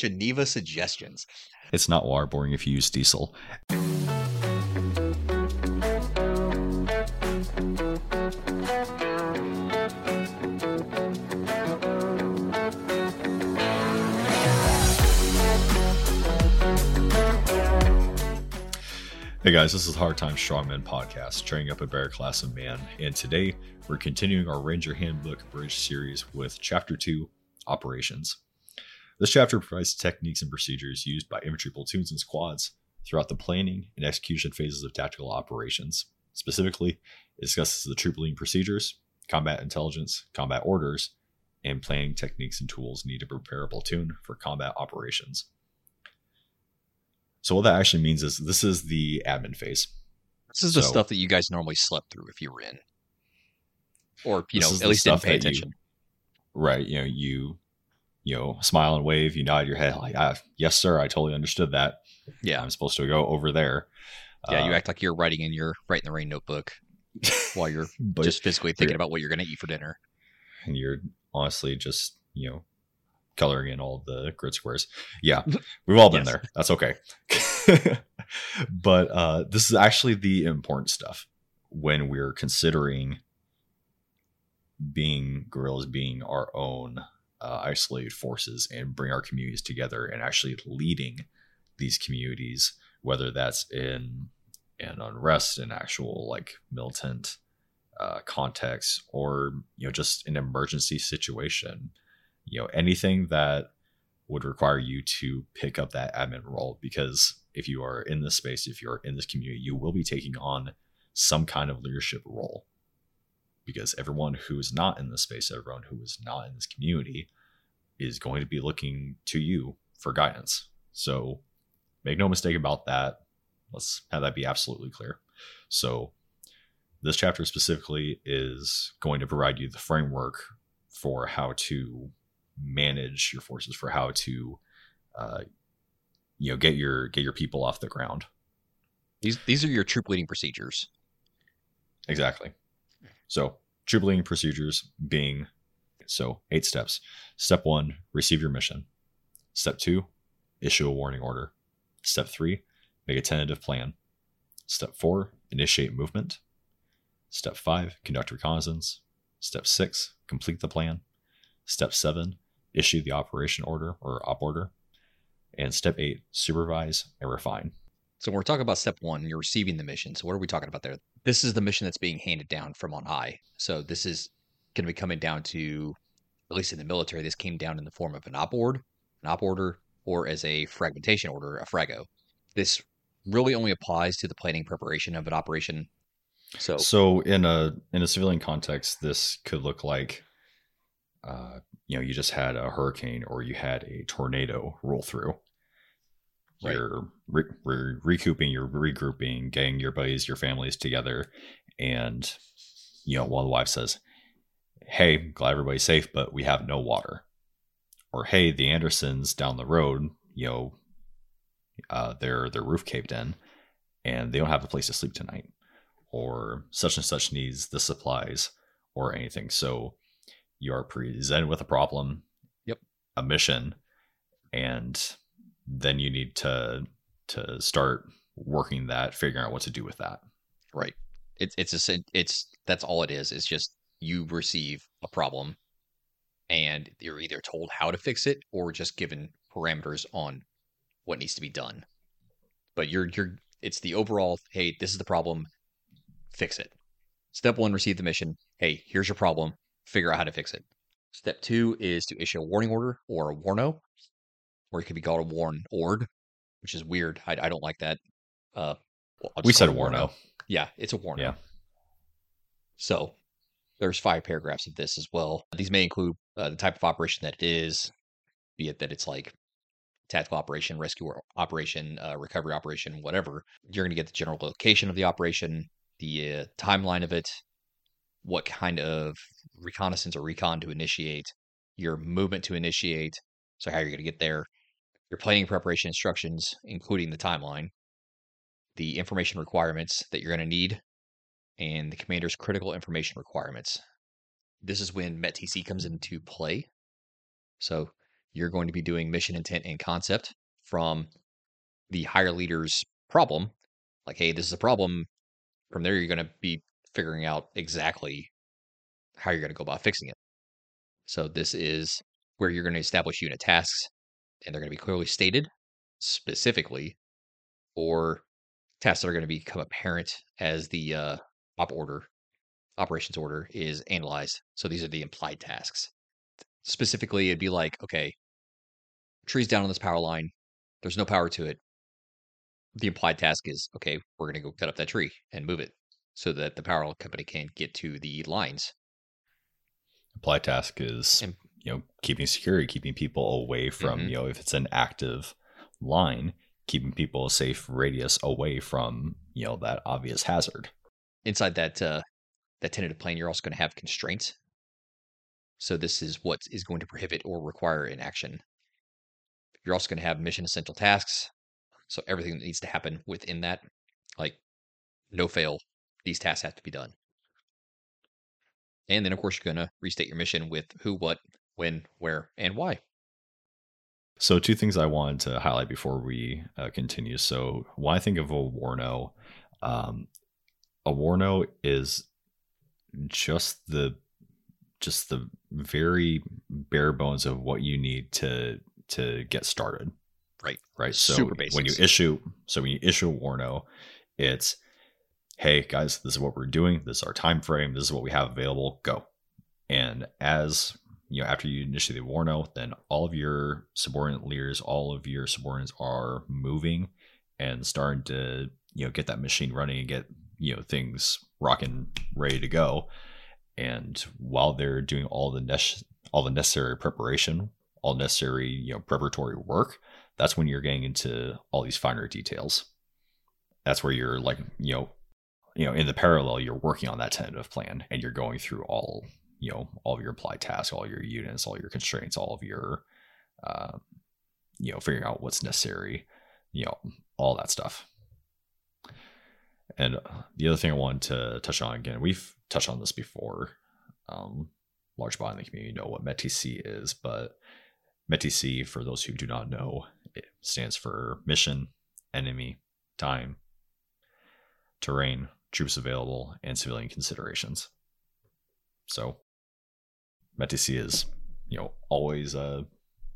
Geneva suggestions. It's not waterboarding if you use diesel. Hey guys, this is Hard Time Strongman podcast, training up a better class of man. And today we're continuing our Ranger Handbook Abridged series with Chapter 2 Operations. This chapter provides techniques and procedures used by infantry platoons and squads throughout the planning and execution phases of tactical operations. Specifically, it discusses the troop leading procedures, combat intelligence, combat orders, and planning techniques and tools needed to prepare a platoon for combat operations. So what that actually means is this is the admin phase. This is the So- stuff that you guys normally slept through if you were in, or you know, at the least didn't pay that you- attention. Right. You know, you you know, smile and wave, you nod your head like, ah, yes, sir, I totally understood that. Yeah, I'm supposed to go over there. yeah. you Uh, act like you're writing in your write in the rain notebook while you're but just physically thinking about what you're going to eat for dinner. and you're honestly just, you know, coloring in all the grid squares. Yeah. We've all been Yes. there. That's okay. but uh this is actually the important stuff when we're considering being guerrillas being our own uh, isolated forces and bring our communities together and actually leading these communities whether that's in an unrest an actual like militant uh, context or you know just an emergency situation. You know anything that would require you to pick up that admin role because if you are in this space if you're in this community you will be taking on some kind of leadership role because everyone who is not in this space everyone who is not in this community is going to be looking to you for guidance. So make no mistake about that. Let's have that be absolutely clear. So this chapter specifically is going to provide you the framework for how to manage your forces for how to uh, you know get your get your people off the ground. These these are your troop leading procedures. exactly. So leading procedures being so eight steps. Step one receive your mission. Step two issue a warning order. Step three make a tentative plan. Step four initiate movement. Step five conduct reconnaissance. Step six complete the plan. Step seven issue the operation order or op order. And step eight supervise and refine. So when we're talking about step one, you're receiving the mission. So what are we talking about there? This is the mission that's being handed down from on high. So this is going to be coming down to, at least in the military, this came down in the form of an op ord, an op order, or as a fragmentation order, a frago. This really only applies to the planning preparation of an operation. So So in a in a civilian context, this could look like, uh, you know, you just had a hurricane or you had a tornado roll through. Right. You're re- re- recouping, you're regrouping, getting your buddies, your families together, and you know, while the wife says, "Hey, glad everybody's safe, but we have no water," or "Hey, the Andersons down the road, you know, uh, their their roof caved in, and they don't have a place to sleep tonight." or such and such needs the supplies or anything. So you are presented with a problem, Yep. a mission, and then you need to to start working that, figuring out what to do with that. right, it's it's a it's that's all it is. It's just you receive a problem, and you're either told how to fix it or just given parameters on what needs to be done. But you're you're it's the overall. Hey, this is the problem. Fix it. Step one: receive the mission. Hey, here's your problem. Figure out how to fix it. Step two is to issue a warning order or a warno, or it could be called a warn ord, which is weird. I, I don't like that. Uh, well, We said a warno. Yeah, it's a warno. Yeah. So there's five paragraphs of this as well. These may include uh, the type of operation that it is, be it that it's like tactical operation, rescue operation, uh, recovery operation, whatever. You're going to get the general location of the operation, the uh, timeline of it, what kind of reconnaissance or recon to initiate, your movement to initiate, so how you're going to get there, your planning preparation instructions, including the timeline, the information requirements that you're going to need, and the commander's critical information requirements. This is when METTC comes into play. So you're going to be doing mission intent and concept from the higher leader's problem. Like, hey, this is a problem. From there, you're going to be figuring out exactly how you're going to go about fixing it. So, this is where you're going to establish unit tasks, and they're going to be clearly stated specifically, or tasks that are going to become apparent as the uh, op order, operations order is analyzed. So, these are the implied tasks. Specifically, it'd be like, okay, tree's down on this power line. There's no power to it. The implied task is, okay, we're going to go cut up that tree and move it so that the power company can get to the lines. Implied task is, and, you know, keeping security, keeping people away from, mm-hmm. you know, if it's an active line, keeping people a safe radius away from, you know, that obvious hazard. Inside that uh, that tentative plan, you're also going to have constraints. So this is what is going to prohibit or require an action. You're also going to have mission essential tasks. So everything that needs to happen within that, like no fail, these tasks have to be done. And then, of course, you're going to restate your mission with who, what, when, where, and why. So, two things I wanted to highlight before we uh, continue. So, when I think of a Warno, um, a Warno is just the just the very bare bones of what you need to to get started. Right. Right. So when you issue so when you issue a Warno, it's hey guys, this is what we're doing, this is our time frame, this is what we have available, go. And as you know, after you initiate the Warno, then all of your subordinate leaders, all of your subordinates are moving and starting to, you know, get that machine running and get, you know, things rocking ready to go. And while they're doing all the ne- all the necessary preparation all necessary you know preparatory work that's when you're getting into all these finer details. That's where you're like you know you know in the parallel you're working on that tentative plan and you're going through all you know all of your applied tasks all your units all your constraints all of your uh, you know figuring out what's necessary you know all that stuff and the other thing i wanted to touch on again we've touched on this before um, large body in the community know what METTC is, but METTC, for those who do not know, it stands for mission, enemy, time, terrain, troops available, and civilian considerations. So METTC is, you know, always a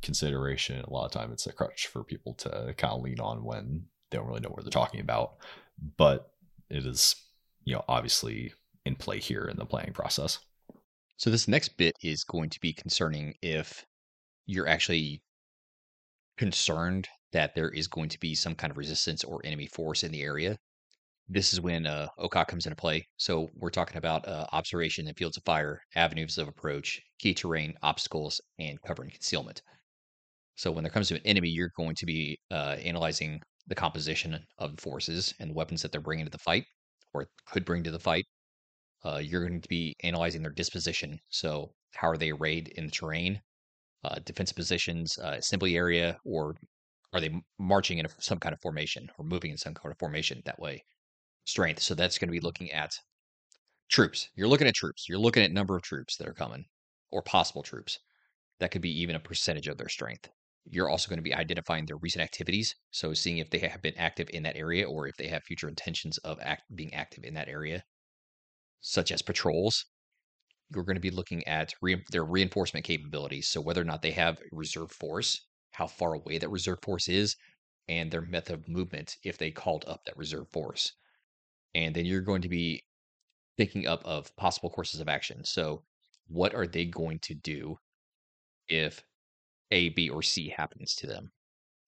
consideration. A lot of time it's a crutch for people to kind of lean on when they don't really know what they're talking about. But it is, you know, obviously in play here in the planning process. So this next bit is going to be concerning if you're actually concerned that there is going to be some kind of resistance or enemy force in the area. This is when uh, OAKOC comes into play. So we're talking about uh, observation and fields of fire, avenues of approach, key terrain, obstacles, and cover and concealment. So when there comes to an enemy, you're going to be uh, analyzing the composition of forces and weapons that they're bringing to the fight, or could bring to the fight, uh, you're going to be analyzing their disposition. So, how are they arrayed in the terrain, uh, defensive positions, uh, assembly area, or are they marching in some kind of formation or moving in some kind of formation that way? Strength. So, that's going to be looking at troops. You're looking at troops. You're looking at number of troops that are coming or possible troops. That could be even a percentage of their strength. You're also going to be identifying their recent activities. So, seeing if they have been active in that area or if they have future intentions of act, being active in that area such as patrols. You're going to be looking at re- their reinforcement capabilities. So, whether or not they have a reserve force, how far away that reserve force is, and their method of movement if they called up that reserve force. And then you're going to be thinking up of possible courses of action. So, what are they going to do if A, B, or C happens to them?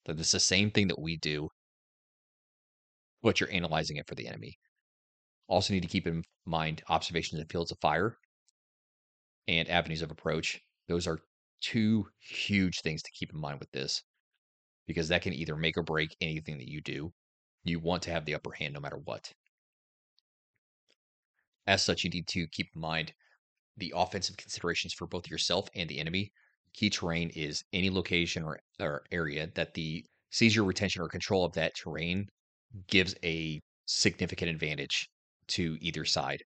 So, this is the same thing that we do, but you're analyzing it for the enemy. Also, need to keep in mind observations in fields of fire and avenues of approach. Those are two huge things to keep in mind with this because that can either make or break anything that you do. You want to have the upper hand no matter what. As such, you need to keep in mind the offensive considerations for both yourself and the enemy. Key terrain is any location or, or area that the seizure, retention, or control of that terrain gives a significant advantage to either side.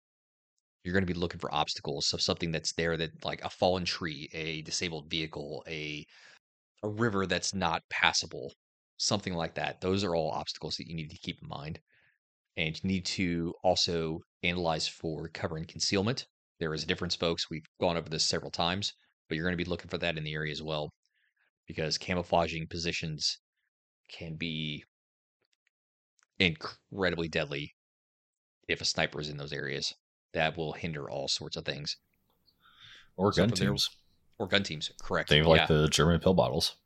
You're going to be looking for obstacles. So something that's there that like a fallen tree, a disabled vehicle, a a river that's not passable, something like that. Those are all obstacles that you need to keep in mind. And you need to also analyze for cover and concealment. There is a difference, folks. We've gone over this several times, but you're going to be looking for that in the area as well because camouflaging positions can be incredibly deadly if a sniper is in those areas. That will hinder all sorts of things. Or So gun from there- teams. Or gun teams, correct? They of like the German pill bottles.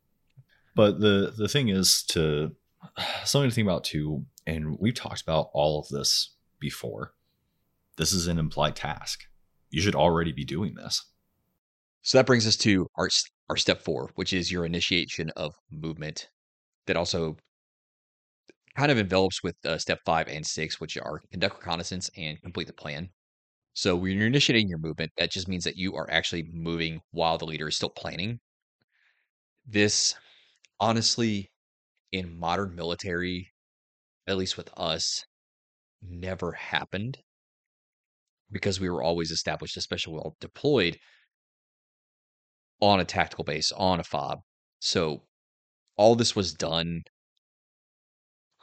But the the thing is to something to think about too, and we've talked about all of this before. This is an implied task. You should already be doing this. So that brings us to our our step four, which is your initiation of movement. That also kind of envelops with uh, step five and six, which are conduct reconnaissance and complete the plan. So when you're initiating your movement, that just means that you are actually moving while the leader is still planning. This, honestly, in modern military, at least with us, never happened because we were always established, especially well deployed, on a tactical base, on a fob. So all this was done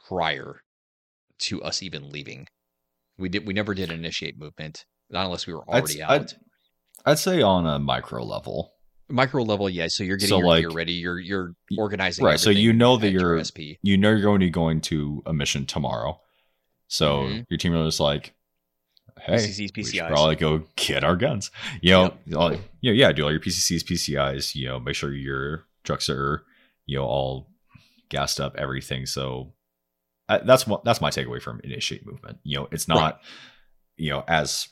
prior to us even leaving. We did we never did initiate movement, not unless we were I'd- already I'd- out. I'd say on a micro level. Micro level, yeah. So you're getting So, your like- gear ready. You're you're organizing. Right, so you know that you're- SP. You know you're going to be going to a mission tomorrow. So Mhm. your team is like, hey, PCCs, we PCIs. probably go get our guns. You know, Yep. all, you know, yeah, do all your PCCs, PCIs. You know, make sure your trucks are, you know, all gassed up, everything. So uh, that's what that's my takeaway from initiate movement. You know, it's not, you know, as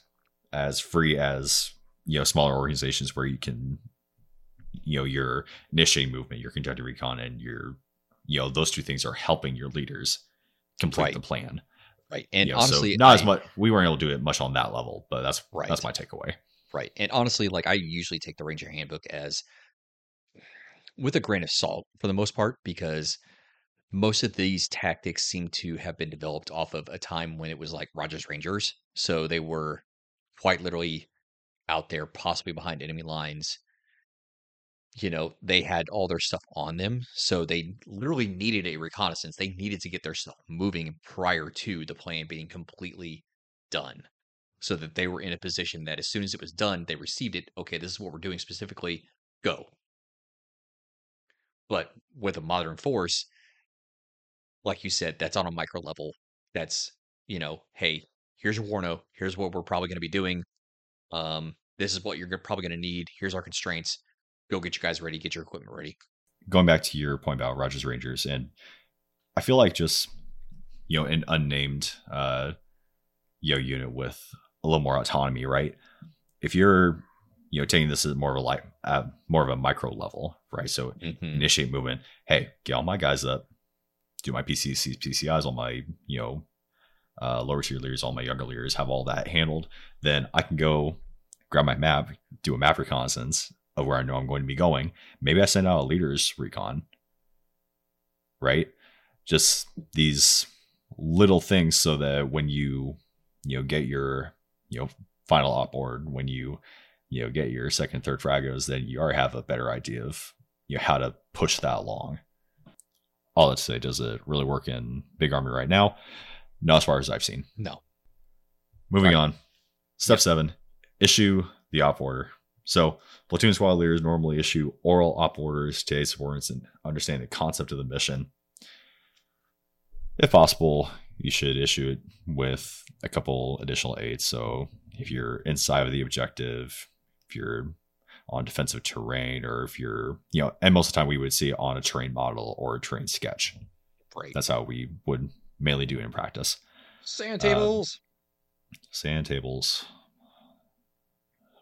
as free as you know smaller organizations where you can, you know, your initiating movement, your conducting recon, and your, you know, those two things are helping your leaders complete Right. the plan. Right. And You know, so honestly, not as much. We weren't able to do it much on that level, but that's Right. that's my takeaway. Right. And honestly, like I usually take the Ranger handbook as with a grain of salt for the most part, because most of these tactics seem to have been developed off of a time when it was like Rogers Rangers. So they were quite literally out there, possibly behind enemy lines. You know, they had all their stuff on them. So they literally needed a reconnaissance. They needed to get their stuff moving prior to the plan being completely done so that they were in a position that as soon as it was done, they received it. Okay, this is what we're doing specifically. Go. But with a modern force, like you said, that's on a micro level. That's, you know, hey, here's your Warno. Here's what we're probably going to be doing. Um, this is what you're probably going to need. Here's our constraints. Go get you guys ready. Get your equipment ready. Going back to your point about Rogers Rangers, and I feel like just you know an unnamed uh, you know unit with a little more autonomy, right? If you're you know taking this as more of a like uh, more of a micro level, right? So Mhm. initiate movement. Hey, get all my guys up. Do my PCCs, PCIs, all my you know uh, lower tier leaders, all my younger leaders, have all that handled. Then I can go grab my map, do a map reconnaissance of where I know I'm going to be going. Maybe I send out a leaders recon, right? Just these little things so that when you you know get your you know final op ord, when you you know get your second, third fragos, then you already have a better idea of you know how to push that along. All that to say, does it really work in Big Army right now? Not as far as I've seen. No. Moving Right. on. Step seven, issue the op order. So platoon squad leaders normally issue oral op orders to aid subordinates and understand the concept of the mission. If possible, you should issue it with a couple additional aids. So if you're inside of the objective, if you're on defensive terrain, or if you're, you know, and most of the time we would see it on a terrain model or a terrain sketch. Right. That's how we would mainly do it in practice. Sand uh, tables. sand tables.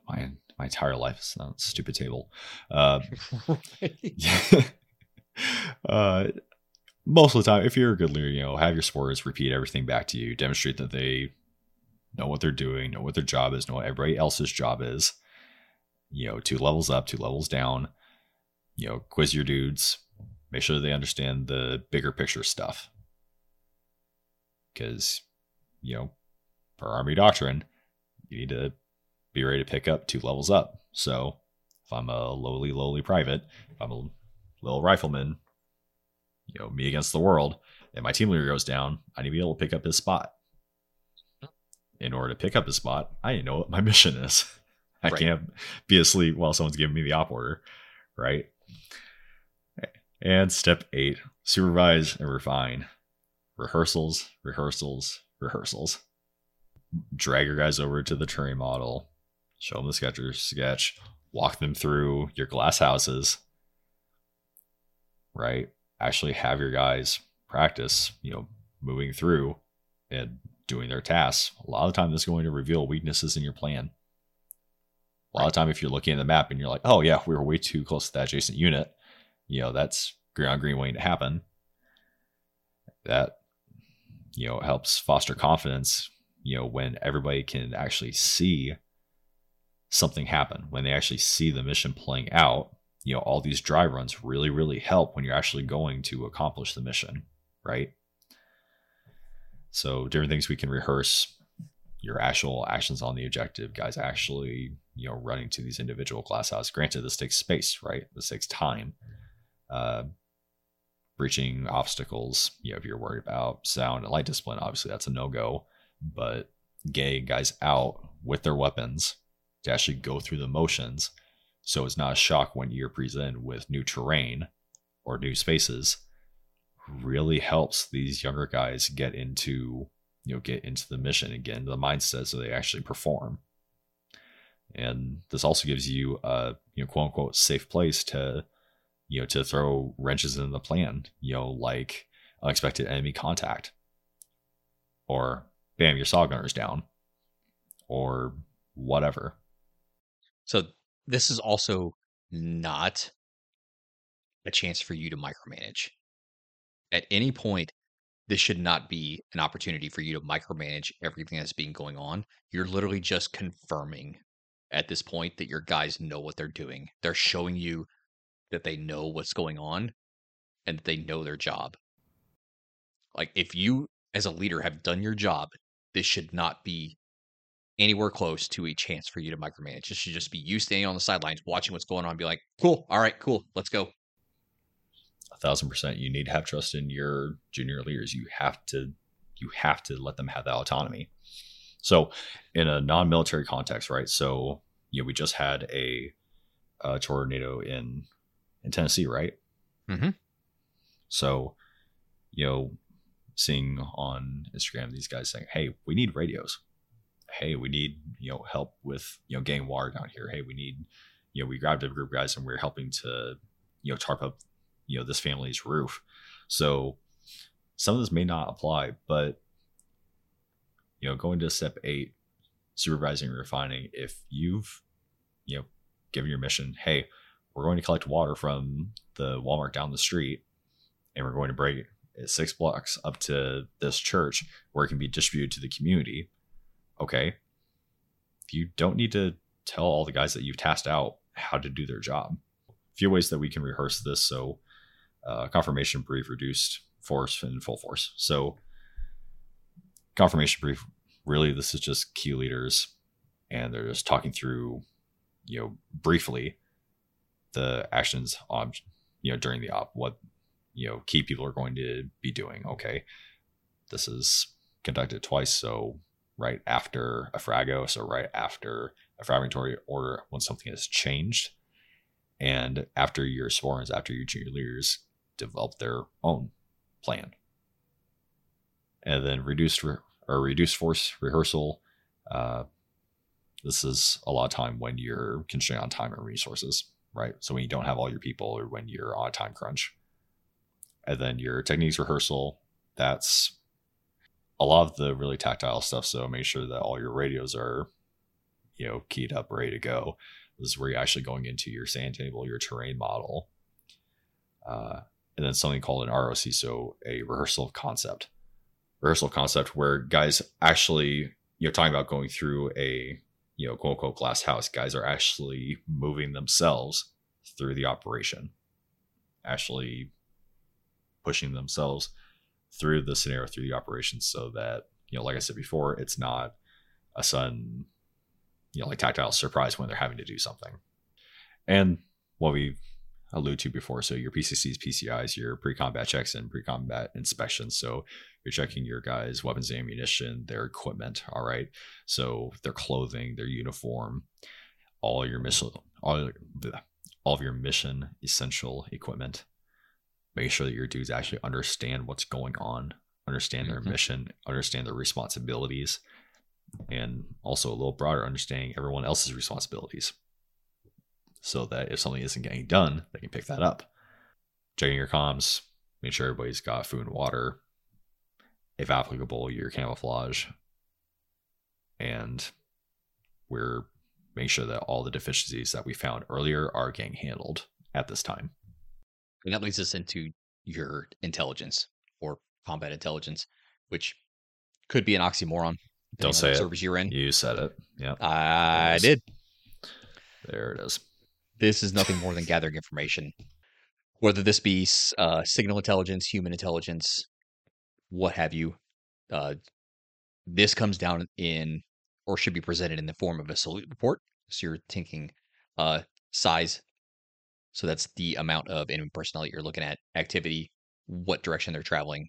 My my entire life is on a stupid table. Uh, uh, most of the time, if you're a good leader, you know, have your sports repeat everything back to you, demonstrate that they know what they're doing, know what their job is, know what everybody else's job is. You know, two levels up, two levels down. You know, quiz your dudes, make sure they understand the bigger picture stuff. Because, you know, per Army doctrine, you need to be ready to pick up two levels up. So if I'm a lowly, lowly private, if I'm a little rifleman, you know, me against the world, and my team leader goes down, I need to be able to pick up his spot. In order to pick up his spot, I need to know what my mission is. I Right. can't be asleep while someone's giving me the op order, right? And step eight supervise and refine. Rehearsals, rehearsals, rehearsals. Drag your guys over to the terrain model, show them the sketcher sketch, walk them through your glass houses, right? Actually have your guys practice, you know, moving through and doing their tasks. A lot of the time, this is going to reveal weaknesses in your plan. A lot of time, if you're looking at the map and you're like, oh, yeah, we were way too close to that adjacent unit, you know, that's green on green waiting to happen. That, you know, helps foster confidence, you know, when everybody can actually see something happen, when they actually see the mission playing out. You know, all these dry runs really, really help when you're actually going to accomplish the mission, right? So, different things we can rehearse your actual actions on the objective, guys actually, you know, running to these individual glass houses. Granted, this takes space, right? This takes time. Uh, breaching obstacles, you know, if you're worried about sound and light discipline, obviously that's a no go. But getting guys out with their weapons to actually go through the motions. So it's not a shock when you're presented with new terrain or new spaces. Really helps these younger guys get into you know get into the mission and get into the mindset so they actually perform. And this also gives you a you know quote unquote safe place to you know to throw wrenches in the plan you know like unexpected enemy contact. Or bam your saw gunner's down. Or whatever So this is also not a chance for you to micromanage. At any point, this should not be an opportunity for you to micromanage everything that's being going on. You're literally just confirming at this point that your guys know what they're doing. They're showing you that they know what's going on and that they know their job. Like if you as a leader have done your job, this should not be anywhere close to a chance for you to micromanage. It should just be you standing on the sidelines watching what's going on, be like, cool, all right, cool, let's go. a thousand percent you need to have trust in your junior leaders you have to you have to let them have that autonomy so in a non-military context right so you know we just had a, a tornado in in tennessee right Mhm. so you know seeing on instagram these guys saying hey we need radios hey we need you know help with you know getting water down here. Hey we need you know we grabbed a group of guys and we're helping to you know tarp up you know this family's roof. So some of this may not apply but you know going to step eight supervising refining if you've you know given your mission hey we're going to collect water from the walmart down the street and we're going to bring it six blocks up to this church where it can be distributed to the community okay you don't need to tell all the guys that you've tasked out how to do their job. A few ways that we can rehearse this so uh, confirmation brief reduced force and full force. So confirmation brief really this is just key leaders and they're just talking through you know briefly the actions on you know during the op what you know key people are going to be doing okay? This is conducted twice so right after a frago so right after a fragmentary order when something has changed. And after your sworns after your junior leaders develop their own plan. And then reduced re- or reduced force rehearsal uh, this is a lot of time when you're constrained on time and resources right? So when you don't have all your people or when you're on a time crunch. And then your techniques rehearsal that's a lot of the really tactile stuff so make sure that all your radios are you know keyed up ready to go. This is where you're actually going into your sand table your terrain model uh, and then something called an roc so a rehearsal of concept. Rehearsal concept where guys actually you know talking about going through a you know quote unquote glass house. Guys are actually moving themselves through the operation actually pushing themselves through the scenario through the operation so that you know like i said before it's not a sudden you know like tactile surprise when they're having to do something and what we alluded to before. So your PCCs, PCIs, your pre-combat checks, and pre-combat inspections. So you're checking your guys' weapons and ammunition, their equipment. All right. So their clothing, their uniform, all your mission, all all of your mission essential equipment. Making sure that your dudes actually understand what's going on, understand their mm-hmm. mission, understand their responsibilities, and also a little broader understanding everyone else's responsibilities so that if something isn't getting done, they can pick that up. Checking your comms, make sure everybody's got food and water, if applicable, your camouflage, and we're making sure that all the deficiencies that we found earlier are getting handled at this time. And that leads us into your intelligence or combat intelligence, which could be an oxymoron. Don't say it. You're in. You said it. Yeah, I did. There it is. This is nothing more than gathering information, whether this be uh, signal intelligence, human intelligence, what have you. Uh, this comes down in, or should be presented in the form of a salute report. So you're thinking uh, size. So that's the amount of enemy personnel that you're looking at, activity, what direction they're traveling,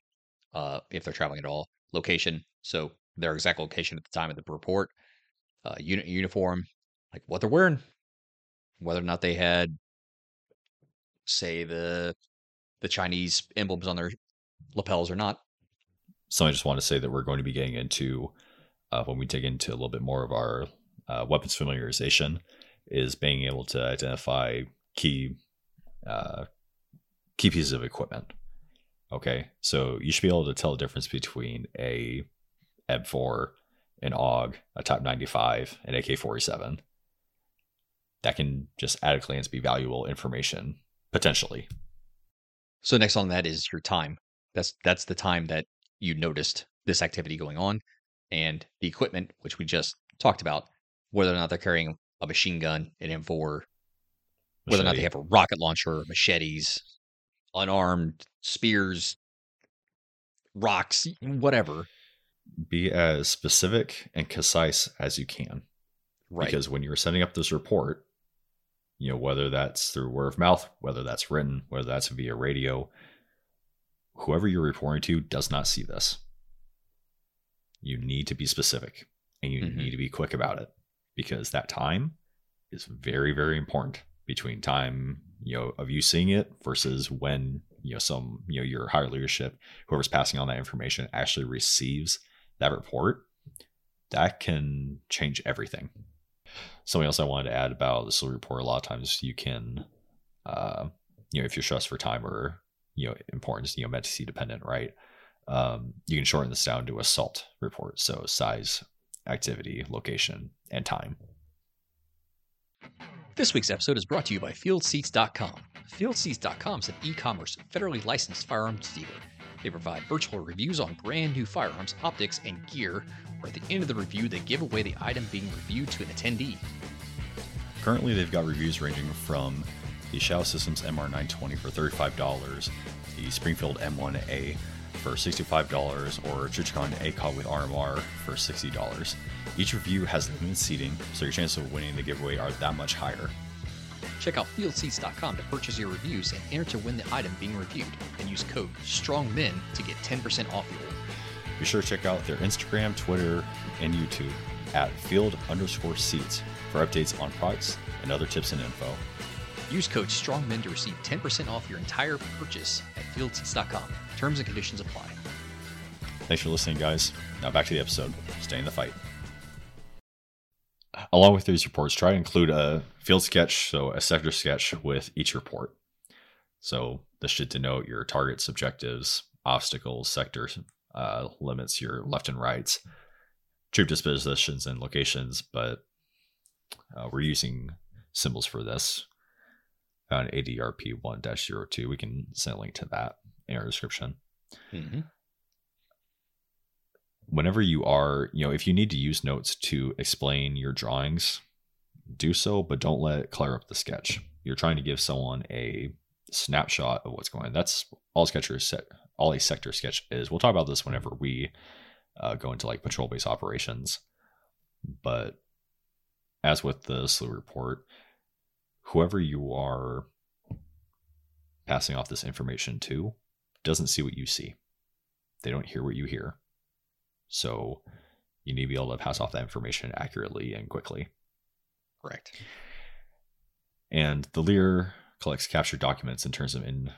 uh, if they're traveling at all, location. So their exact location at the time of the report, uh, unit uniform, like what they're wearing, whether or not they had, say the the Chinese emblems on their lapels or not. So I just want to say that we're going to be getting into uh, when we dig into a little bit more of our uh, weapons familiarization is being able to identify key uh, key pieces of equipment. Okay, so you should be able to tell the difference between a EB4, an AUG, a Type 95, an AK-47 that can just at a glance be valuable information potentially. So next on that is your time. That's that's the time that you noticed this activity going on, and the equipment, which we just talked about, whether or not they're carrying a machine gun, an M4, Machete. Whether or not they have a rocket launcher, machetes, unarmed spears, rocks, whatever. Be as specific and concise as you can. Right. Because when you're setting up this report, you know, whether that's through word of mouth, whether that's written, whether that's via radio, whoever you're reporting to does not see this. You need to be specific and you mm-hmm. need to be quick about it because that time is very, very important between time, you know, of you seeing it versus when, you know, some, you know, your higher leadership, whoever's passing on that information actually receives that report. That can change everything something else I wanted to add about the salute report. A lot of times you can, uh, you know, if you're stressed for time or you know importance, you know, METTC dependent, right? Um, you can shorten this down to a SALT report. So size, activity, location, and time. This week's episode is brought to you by FieldSeats.com. FieldSeats.com is an e-commerce federally licensed firearms dealer. They provide virtual reviews on brand new firearms, optics, and gear where at the end of the review they give away the item being reviewed to an attendee. Currently, they've got reviews ranging from the Shadow Systems MR920 for $35, the Springfield M1A for $65, or Trijicon ACOG with RMR for $60. Each review has limited seating, so your chances of winning the giveaway are that much higher. Check out fieldseats.com to purchase your reviews and enter to win the item being reviewed, and use code STRONGMEN to get 10% off your order. Be sure to check out their Instagram, Twitter, and YouTube at field underscore seats for updates on products and other tips and info. Use code STRONGMEN to receive 10% off your entire purchase at fieldseats.com. Terms and conditions apply. Thanks for listening, guys. Now back to the episode. Stay in the fight. Along with these reports, try to include a field sketch, so a sector sketch with each report. So this should denote your targets, objectives, obstacles, sectors, uh, limits your left and rights, troop dispositions and locations, but uh, we're using symbols for this on ADRP 1 02. We can send a link to that in our description. Mm-hmm. Whenever you are, you know, if you need to use notes to explain your drawings, do so, but don't let it clutter up the sketch. You're trying to give someone a snapshot of what's going on. That's all sketchers set all a sector sketch is. We'll talk about this whenever we uh, go into like patrol base operations. But as with the salute report, whoever you are passing off this information to doesn't see what you see. They don't hear what you hear. So you need to be able to pass off that information accurately and quickly. Correct. And the Lear collects captured documents in terms of in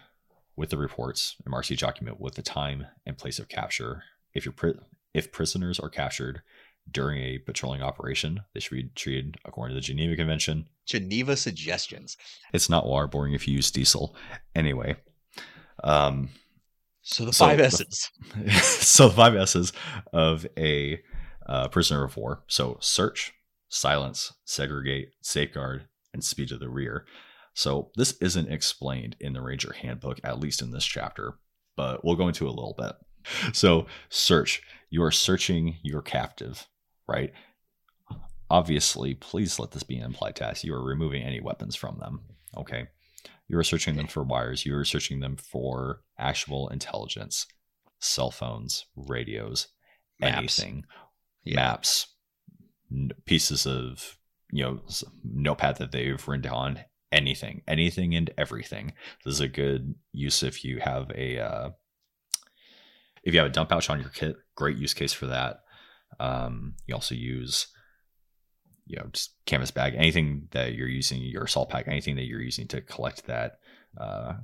with the reports, MRC document with the time and place of capture. If you're pri- if prisoners are captured during a patrolling operation, they should be treated according to the Geneva Convention. Geneva suggestions. It's not waterboarding if you use diesel. Anyway, um, So the So five the- S's. so the five S's of a uh, prisoner of war. So search, silence, segregate, safeguard, and speed to the rear. So this isn't explained in the Ranger Handbook, at least in this chapter, but we'll go into a little bit. So search, you are searching your captive, right? Obviously, please let this be an implied task. You are removing any weapons from them. Okay. You are searching them for wires. You are searching them for actual intelligence, cell phones, radios, Maps. anything, Yeah. maps, n- pieces of you know notepad that they've written down, anything, anything and everything. This is a good use if you have a uh, if you have a dump pouch on your kit. Great use case for that. Um, you also use you know just canvas bag, anything that you're using your assault pack, anything that you're using to collect that uh,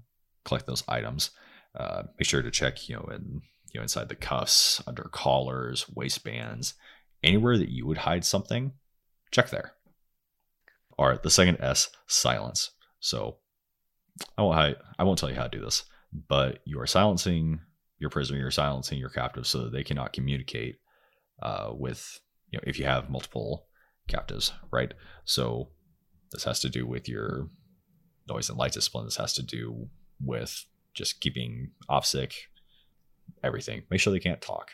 collect those items. Uh, make sure to check you know in you know inside the cuffs, under collars, waistbands, anywhere that you would hide something. Check there. All right, the second S, silence. So I won't hi- I won't tell you how to do this, but you are silencing your prisoner, you're silencing your captive so that they cannot communicate uh, with you know if you have multiple captives, right? So this has to do with your noise and light discipline. This has to do with just keeping OPSEC, everything. Make sure they can't talk.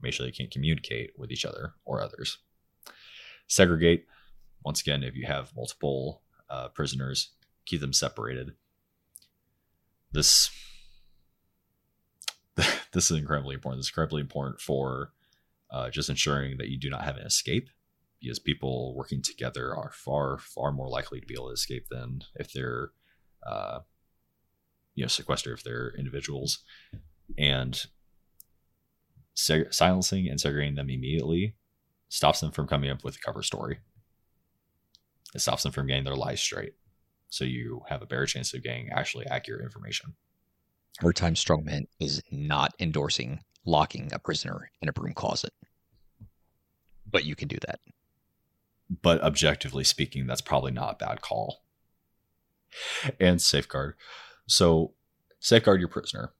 Make sure they can't communicate with each other or others. Segregate. Once again, if you have multiple uh, prisoners, keep them separated. This this is incredibly important. This is incredibly important for uh, just ensuring that you do not have an escape, because people working together are far far more likely to be able to escape than if they're uh, you know sequestered if they're individuals, and seg- silencing and segregating them immediately stops them from coming up with a cover story. It stops them from getting their lies straight. So you have a better chance of getting actually accurate information. Wartime Strongman is not endorsing locking a prisoner in a broom closet. But you can do that. But objectively speaking, that's probably not a bad call. And safeguard. So safeguard your prisoner.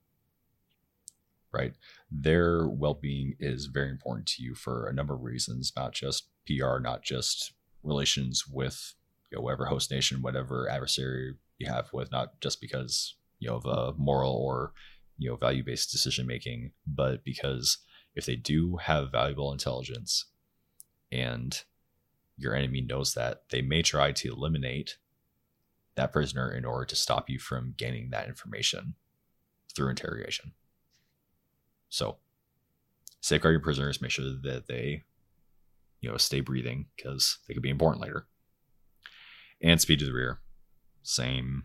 Right? Their well being is very important to you for a number of reasons, not just PR, not just relations with you know, whatever host nation, whatever adversary you have with, not just because you know of a moral or you know value based decision making, but because if they do have valuable intelligence and your enemy knows that, they may try to eliminate that prisoner in order to stop you from gaining that information through interrogation. So, safeguard your prisoners, make sure that they, you know, stay breathing because they could be important later. And speed to the rear, same,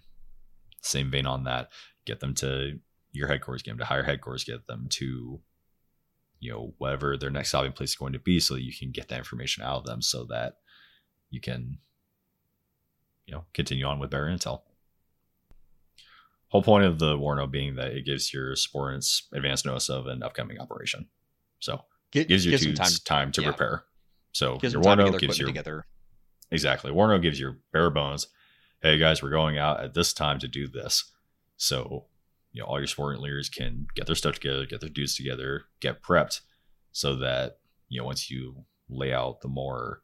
same vein on that. Get them to your headquarters, get them to higher headquarters, get them to, you know, whatever their next stopping place is going to be, so that you can get that information out of them, so that you can, you know, continue on with better intel whole point of the warno being that it gives your subordinates advance notice of an upcoming operation. So Get, gives your gives dudes time, to yeah. prepare. So gives your time warno gives your together. exactly warno gives your bare bones. Hey guys, we're going out at this time to do this. So you know all your subordinate leaders can get their stuff together, get their dudes together, get prepped, so that you know once you lay out the more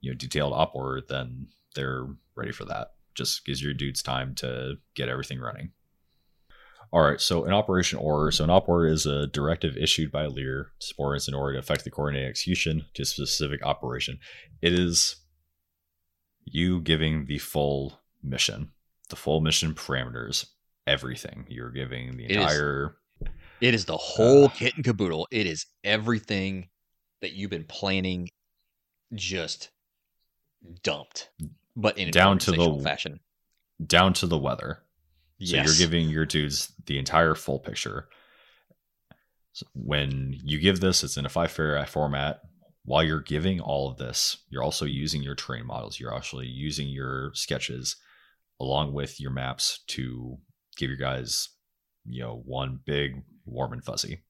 you know detailed op order, then they're ready for that. Just gives your dudes time to get everything running. All right, so an operation order. So an op order is a directive issued by a leader to subordinates in order to affect the coordinated execution to a specific operation. It is you giving the full mission, the full mission parameters, everything. You're giving the It is. entire It is the whole Uh, kit and caboodle. It is everything that you've been planning, just dumped, but in Down to the- fashion. down to the weather. So you're giving your dudes the entire full picture. So when you give this, it's in a five paragraph format. While you're giving all of this, you're also using your terrain models. You're actually using your sketches along with your maps to give your guys, you know, one big warm and fuzzy.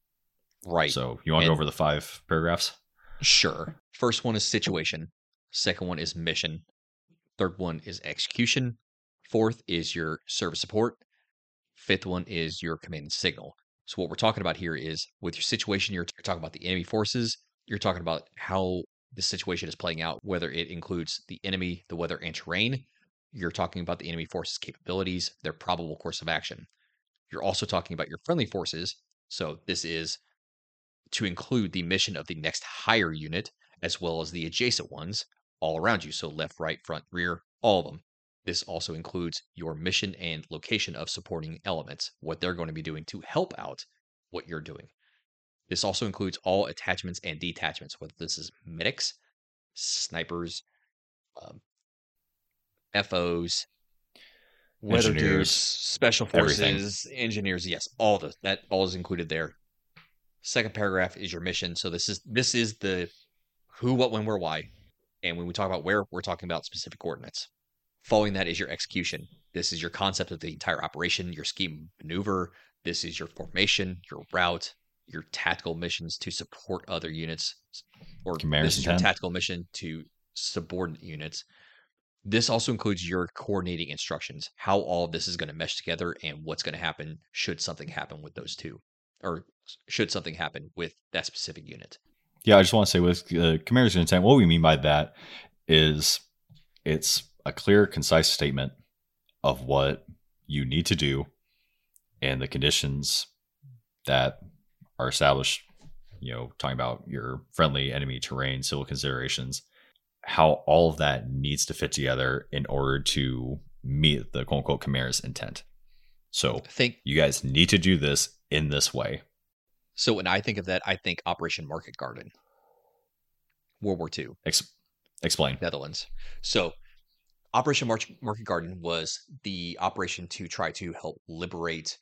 Right. So you want to go over the five paragraphs? Sure. First one is situation. Second one is mission. Third one is execution. Fourth is your service support. Fifth one is your command and signal. So what we're talking about here is with your situation, you're, you're talking about the enemy forces. You're talking about how the situation is playing out, whether it includes the enemy, the weather, and terrain. You're talking about the enemy forces' capabilities, their probable course of action. You're also talking about your friendly forces. So this is to include the mission of the next higher unit, as well as the adjacent ones all around you. So left, right, front, rear, all of them. This also includes your mission and location of supporting elements, what they're going to be doing to help out what you're doing. This also includes all attachments and detachments, whether this is medics, snipers, um, FOs, weather dudes, special everything. forces, engineers. Yes, all the that all is included there. Second paragraph is your mission. So this is this is the who, what, when, where, why. And when we talk about where, we're talking about specific coordinates. Following that is your execution. This is your concept of the entire operation, your scheme maneuver. This is your formation, your route, your tactical missions to support other units, or this is your tactical mission to subordinate units. This also includes your coordinating instructions, how all of this is going to mesh together and what's going to happen should something happen with those two, or should something happen with that specific unit. Yeah, I just want to say with uh, commander's intent, what we mean by that is it's a clear, concise statement of what you need to do and the conditions that are established. You know, talking about your friendly enemy terrain, civil considerations, how all of that needs to fit together in order to meet the quote unquote commander's intent. So Think you guys need to do this in this way. so. When I think of that, I think Operation Market Garden, World War II. Ex- explain. Netherlands. So, Operation March Market Garden was the operation to try to help liberate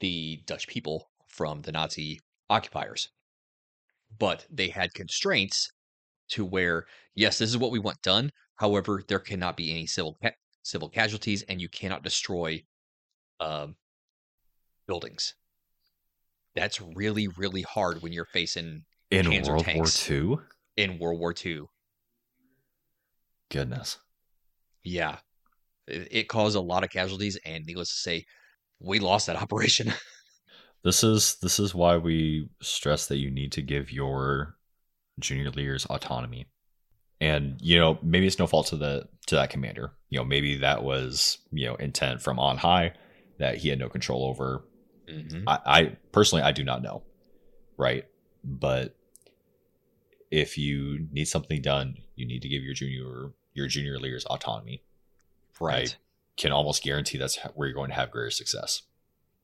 the Dutch people from the Nazi occupiers. But they had constraints to where, yes, this is what we want done. However, there cannot be any civil ca- civil casualties, and you cannot destroy um, buildings. That's really, really hard when you're facing In World. War II? in World War II. Goodness. Yeah. It, it caused a lot of casualties, and needless to say, we lost that operation. This is this is why we stress that you need to give your junior leaders autonomy. And you know, maybe it's no fault to the to that commander. You know, maybe that was, you know, intent from on high that he had no control over. Mhm. I, I personally I do not know. Right? But if you need something done, you need to give your junior your junior leaders autonomy. Right. Can almost guarantee that's where you're going to have greater success.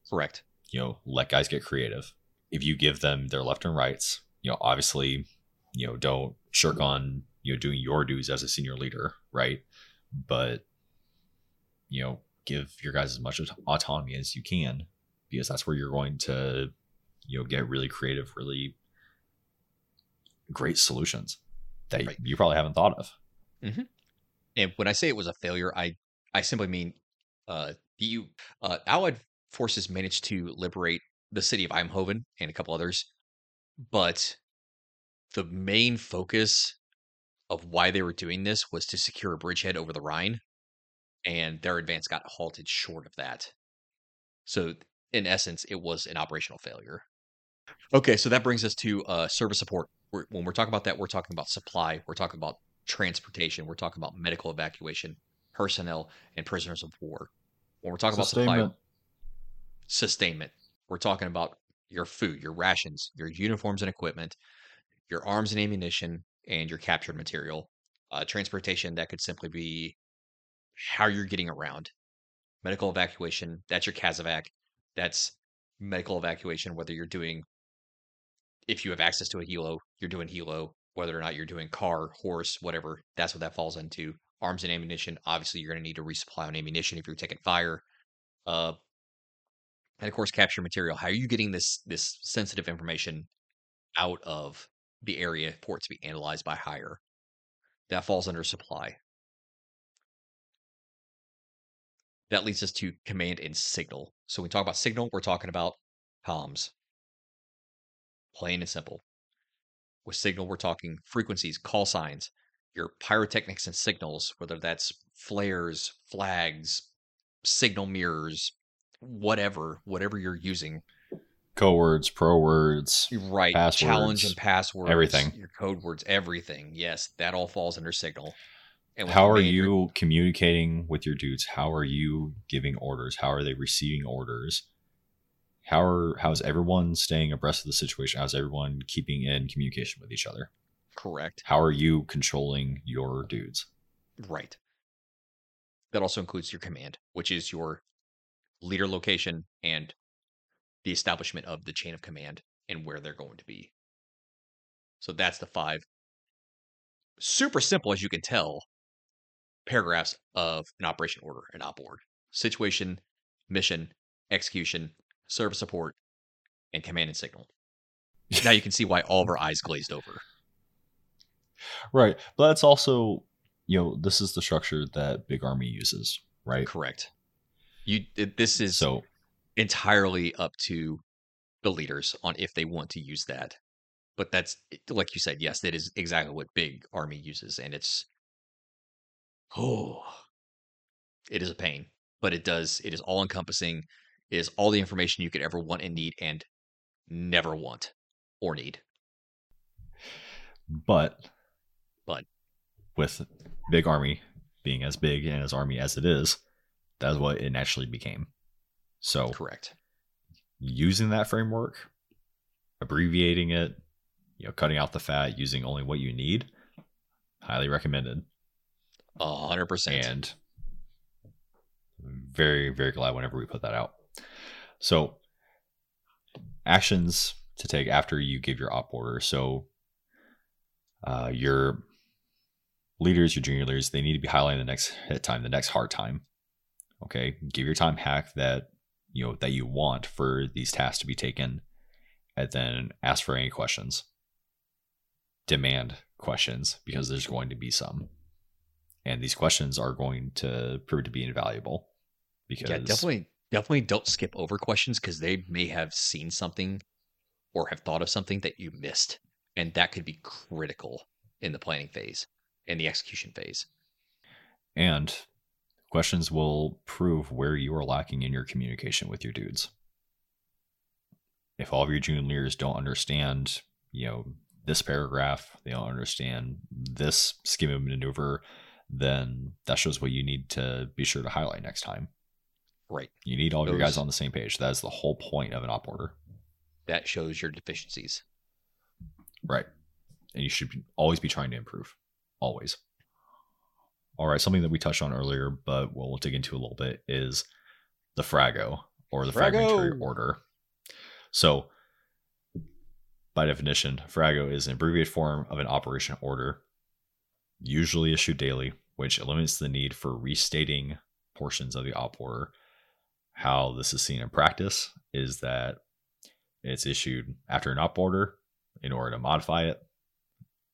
Correct. you know, let guys get creative. If you give them their left and rights, you know, obviously, you know, don't shirk on, you know, doing your dues as a senior leader, right? But, you know, give your guys as much aut- autonomy as you can because that's where you're going to, you know, get really creative, really great solutions that Right. you probably haven't thought of. And when I say it was a failure, I I simply mean uh, the uh, Allied forces managed to liberate the city of Eindhoven and a couple others, but the main focus of why they were doing this was to secure a bridgehead over the Rhine, and their advance got halted short of that. So, in essence, it was an operational failure. Okay, so that brings us to uh, service support. We're, when we're talking about that, we're talking about supply, we're talking about transportation, we're talking about medical evacuation, personnel, and prisoners of war. When we're talking about supply, Sustainment. sustainment. We're talking about your food, your rations, your uniforms and equipment, your arms and ammunition, and your captured material. Uh, transportation, that could simply be how you're getting around. Medical evacuation, that's your CASEVAC. That's medical evacuation, whether you're doing, if you have access to a helo, you're doing helo, whether or not you're doing car, horse, whatever, that's what that falls into. Arms and ammunition, obviously, you're going to need to resupply on ammunition if you're taking fire. Uh, And of course, capture material. How are you getting this this sensitive information out of the area for it to be analyzed by higher? That falls under supply. That leads us to command and signal. So when we talk about signal, we're talking about comms. Plain and simple. With signal, we're talking frequencies, call signs, your pyrotechnics and signals, whether that's flares, flags, signal mirrors, whatever, whatever you're using. Code words, pro words, right? passwords, Challenge and passwords, everything. Your code words, everything. Yes, that all falls under signal. How are you communicating with your dudes? How are you giving orders? How are they receiving orders? How are how's everyone staying abreast of the situation? How's everyone keeping in communication with each other? Correct. How are you controlling your dudes? Right. That also includes your command, which is your leader location and the establishment of the chain of command and where they're going to be. So that's the five super simple as you can tell paragraphs of an operation order, an op ord. Situation, mission, execution, service support, and command and signal. now you can see why all of our eyes glazed over. Right. But that's also, you know, this is the structure that Big Army uses, right? Correct. You this is so entirely up to the leaders on if they want to use that. But that's eh, like you said, yes, that is exactly what Big Army uses and it's Oh, it is a pain, but it does. It is all encompassing. It is all the information you could ever want and need, and never want or need. But, but with big army being as big and as army as it is, that's what it naturally became. So correct. Using that framework, abbreviating it, you know, cutting out the fat, using only what you need, highly recommended hundred percent. And very, very glad whenever we put that out. So actions to take after you give your op order. So uh, your leaders, your junior leaders, they need to be highlighting the next hit time, the next hard time. Okay. Give your time hack that you know that you want for these tasks to be taken, and then ask for any questions. Demand questions because there's going to be some. And these questions are going to prove to be invaluable because yeah definitely definitely don't skip over questions because they may have seen something or have thought of something that you missed. And that could be critical in the planning phase and the execution phase. And questions will prove where you are lacking in your communication with your dudes if all of your juniors don't understand you know this paragraph they don't understand this scheme of maneuver then that shows what you need to be sure to highlight next time. Right. You need all Those, your guys on the same page. That is the whole point of an op order. That shows your deficiencies. Right. And you should always be trying to improve. Always. All right. Something that we touched on earlier, but we'll, dig into a little bit is the Frago or the Frago. fragmentary order. So, by definition, Frago is an abbreviated form of an operation order usually issued daily, which eliminates the need for restating portions of the op order. How this is seen in practice is that it's issued after an op order in order to modify it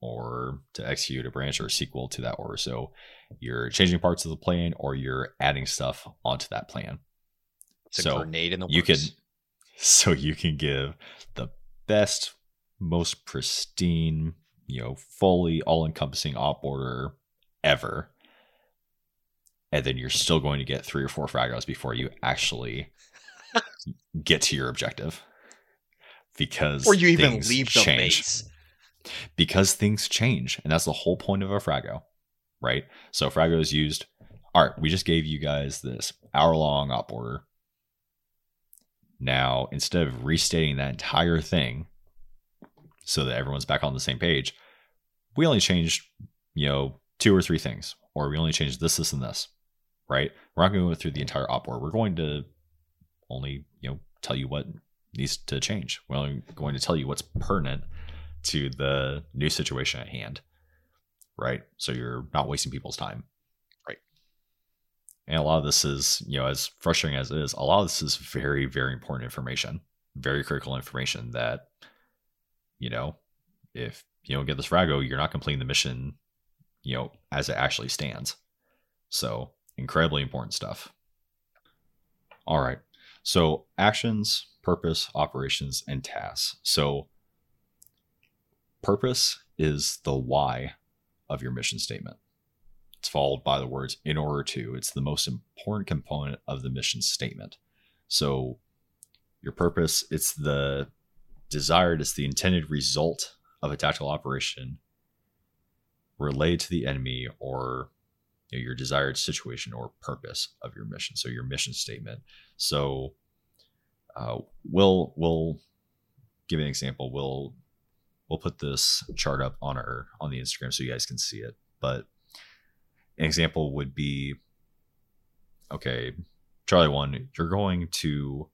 or to execute a branch or a sequel to that order. So you're changing parts of the plan or you're adding stuff onto that plan. It's so grenade in the works. You can so you can give the best, most pristine you know, fully all encompassing op order ever. And then you're still going to get three or four fragos before you actually get to your objective. Because or you even leave the change. base. Because things change. And that's the whole point of a frago. Right? So frago is used. All right, we just gave you guys this hour long op order. Now, instead of restating that entire thing, so that everyone's back on the same page, we only changed, you know, two or three things, or we only changed this, this, and this, right? We're not going to go through the entire op order. We're going to only, you know, tell you what needs to change. We're only going to tell you what's pertinent to the new situation at hand, right? So you're not wasting people's time. Right. And a lot of this is, you know, as frustrating as it is, a lot of this is very, very important information, very critical information that, you know, if you don't get this Frago, you're not completing the mission, you know, as it actually stands. So incredibly important stuff. All right. So actions, purpose, operations, and tasks. So purpose is the why of your mission statement. It's followed by the words in order to. It's the most important component of the mission statement. So your purpose, it's the desired, it's the intended result of a tactical operation related to the enemy or you know, your desired situation or purpose of your mission. So your mission statement. So uh, we'll we'll give an example. We'll we'll put this chart up on our on the Instagram so you guys can see it. But an example would be okay, Charlie one, you're going to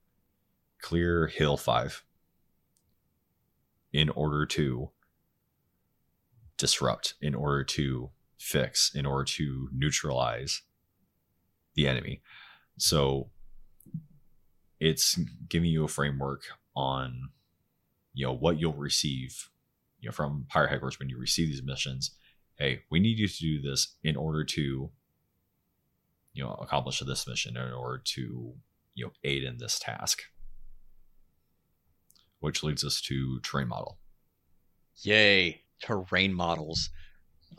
clear hill five in order to disrupt, in order to fix, in order to neutralize the enemy. So it's giving you a framework on you know what you'll receive you know from higher headquarters when you receive these missions hey we need you to do this in order to you know accomplish this mission in order to you know aid in this task. Which leads us to terrain model. Yay terrain models.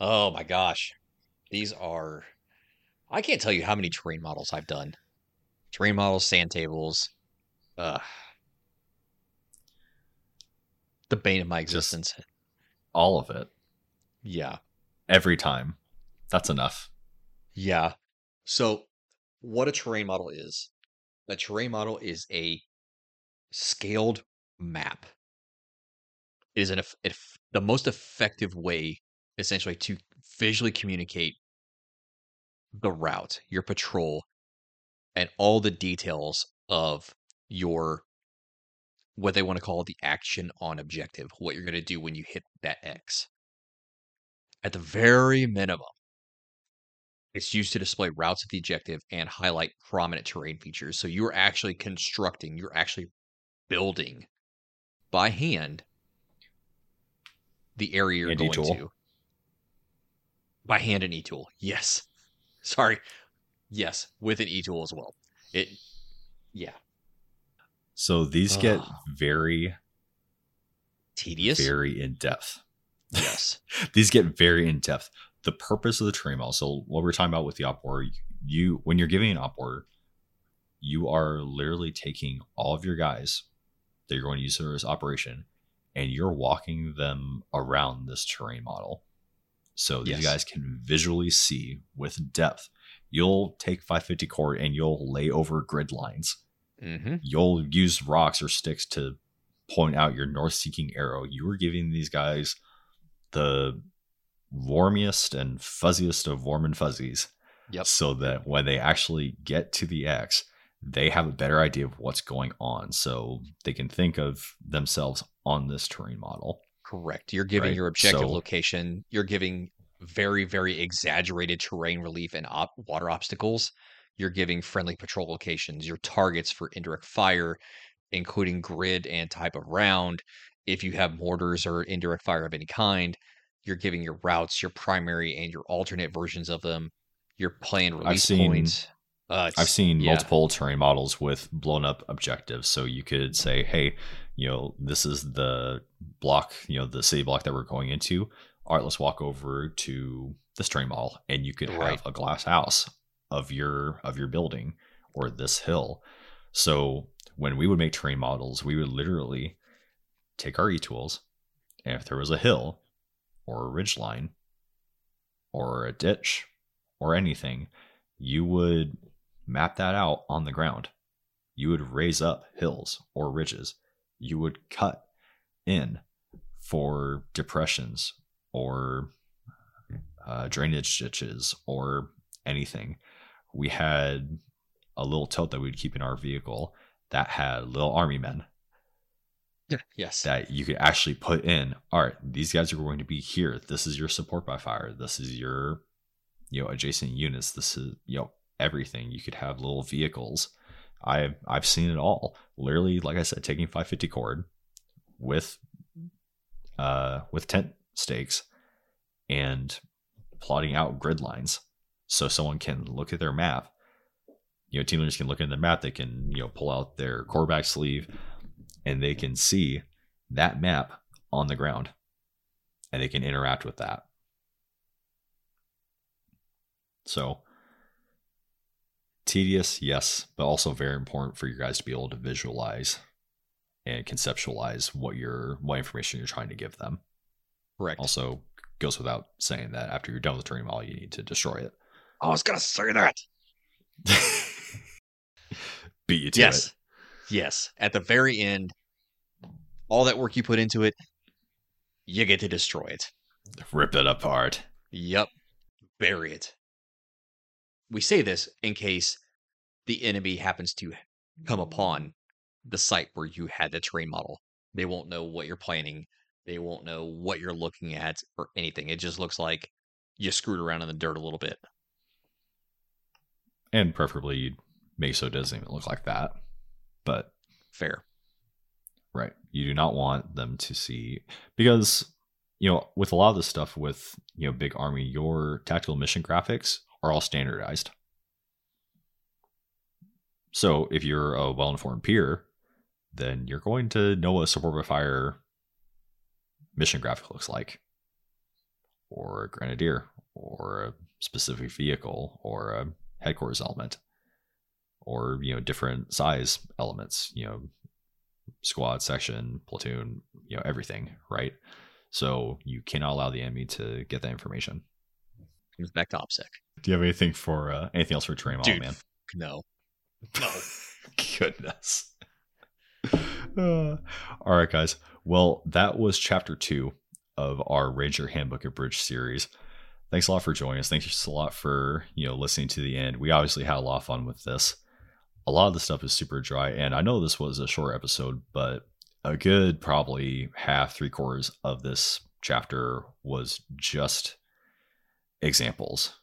Oh my gosh. These are i can't tell you how many terrain models i've done. Terrain models, sand tables. Uh, the bane of my existence. Just all of it. Yeah. Every time. That's enough. Yeah. So, what a terrain model is a terrain model is a scaled map. It is an if, the most effective way, essentially, to visually communicate the route, your patrol, and all the details of your what they want to call the action on objective, what you're going to do when you hit that X. At the very minimum, it's used to display routes of the objective and highlight prominent terrain features. So you're actually constructing, you're actually building by hand the area you're and going e-tool. to. By hand and e-tool. Yes. Sorry. Yes, with an e-tool as well. It, yeah. So these get very tedious, very in depth. Yes, these get very in depth. The purpose of the terrain model. So what we're talking about with the op order, you when you're giving an op order, you are literally taking all of your guys that you're going to use for this operation, and you're walking them around this terrain model. So these yes. guys can visually see with depth you'll take 550 cord and you'll lay over grid lines. Mm-hmm. You'll use rocks or sticks to point out your north seeking arrow. You are giving these guys the warmiest and fuzziest of warm and fuzzies. Yep. So that when they actually get to the X, they have a better idea of what's going on. So they can think of themselves on this terrain model. Correct. You're giving right? your objective so, location. You're giving very, very exaggerated terrain relief and op- water obstacles. You're giving friendly patrol locations, your targets for indirect fire, including grid and type of round. If you have mortars or indirect fire of any kind, you're giving your routes, your primary and your alternate versions of them, your planned release seen, points. Uh, I've seen yeah. multiple terrain models with blown up objectives. So you could say, hey, you know, this is the block, you know, the city block that we're going into all right, let's walk over to the terrain model and you could right. have a glass house of your of your building or this hill. So when we would make terrain models, we would literally take our e-tools and if there was a hill or a ridge line or a ditch or anything, you would map that out on the ground. You would raise up hills or ridges. You would cut in for depressions or uh, drainage ditches or anything. We had a little tote that we'd keep in our vehicle that had little army men. Yes. That you could actually put in. All right, these guys are going to be here. This is your support by fire. This is your, you know, adjacent units. This is, you know, everything. You could have little vehicles. I've I've seen it all. Literally, like I said, taking 550 cord with uh with tent stakes and plotting out grid lines so someone can look at their map. You know, team leaders can look at their map, they can, you know, pull out their quarterback sleeve and they can see that map on the ground and they can interact with that. So tedious, yes, but also very important for you guys to be able to visualize and conceptualize what you're what information you're trying to give them. Correct. Also goes without saying that after you're done with the training model, you need to destroy it. I was gonna say that. Beat you to yes. it. Yes. At the very end, all that work you put into it, you get to destroy it. Rip it apart. Yep. Bury it. We say this in case the enemy happens to come upon the site where you had the terrain model. They won't know what you're planning. They won't know what you're looking at or anything. It just looks like you screwed around in the dirt a little bit. And preferably Meso doesn't even look like that. But Fair. Right. You do not want them to see because you know, with a lot of the stuff with, you know, big army, your tactical mission graphics are all standardized. So if you're a well-informed peer, then you're going to know what a support by fire mission graphic looks like. Or a grenadier, or a specific vehicle, or a headquarters element, or you know, different size elements, you know, squad, section, platoon, you know, everything, right? So you cannot allow the enemy to get that information. Comes back to OPSEC. Do you have anything for uh, anything else for terrain model, Dude. man? No. No. Goodness. Uh, all right, guys. Well, that was chapter two of our Ranger Handbook Abridged series. Thanks a lot for joining us. Thanks a lot for you know listening to the end. We obviously had a lot of fun with this. A lot of the stuff is super dry, and I know this was a short episode, but a good probably half, three quarters of this chapter was just examples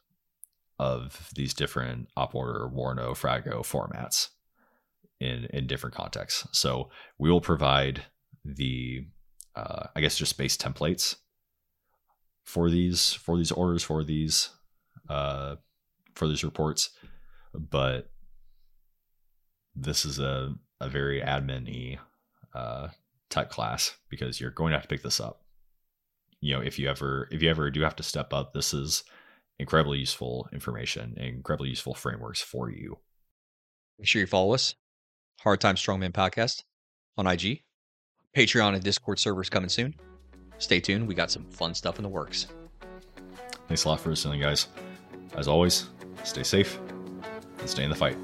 of these different op order, Warno, Frago formats in in different contexts. So we will provide the uh, I guess just base templates for these for these orders for these uh, for these reports, but this is a a very admin-y uh, tech class because you're going to have to pick this up. You know, if you ever if you ever do have to step up, this is incredibly useful information, incredibly useful frameworks for you. Make sure you follow us. Hard Times Strongmen Podcast on IG. Patreon and Discord servers coming soon. Stay tuned. We got some fun stuff in the works. Thanks a lot for listening, guys. As always, stay safe and stay in the fight.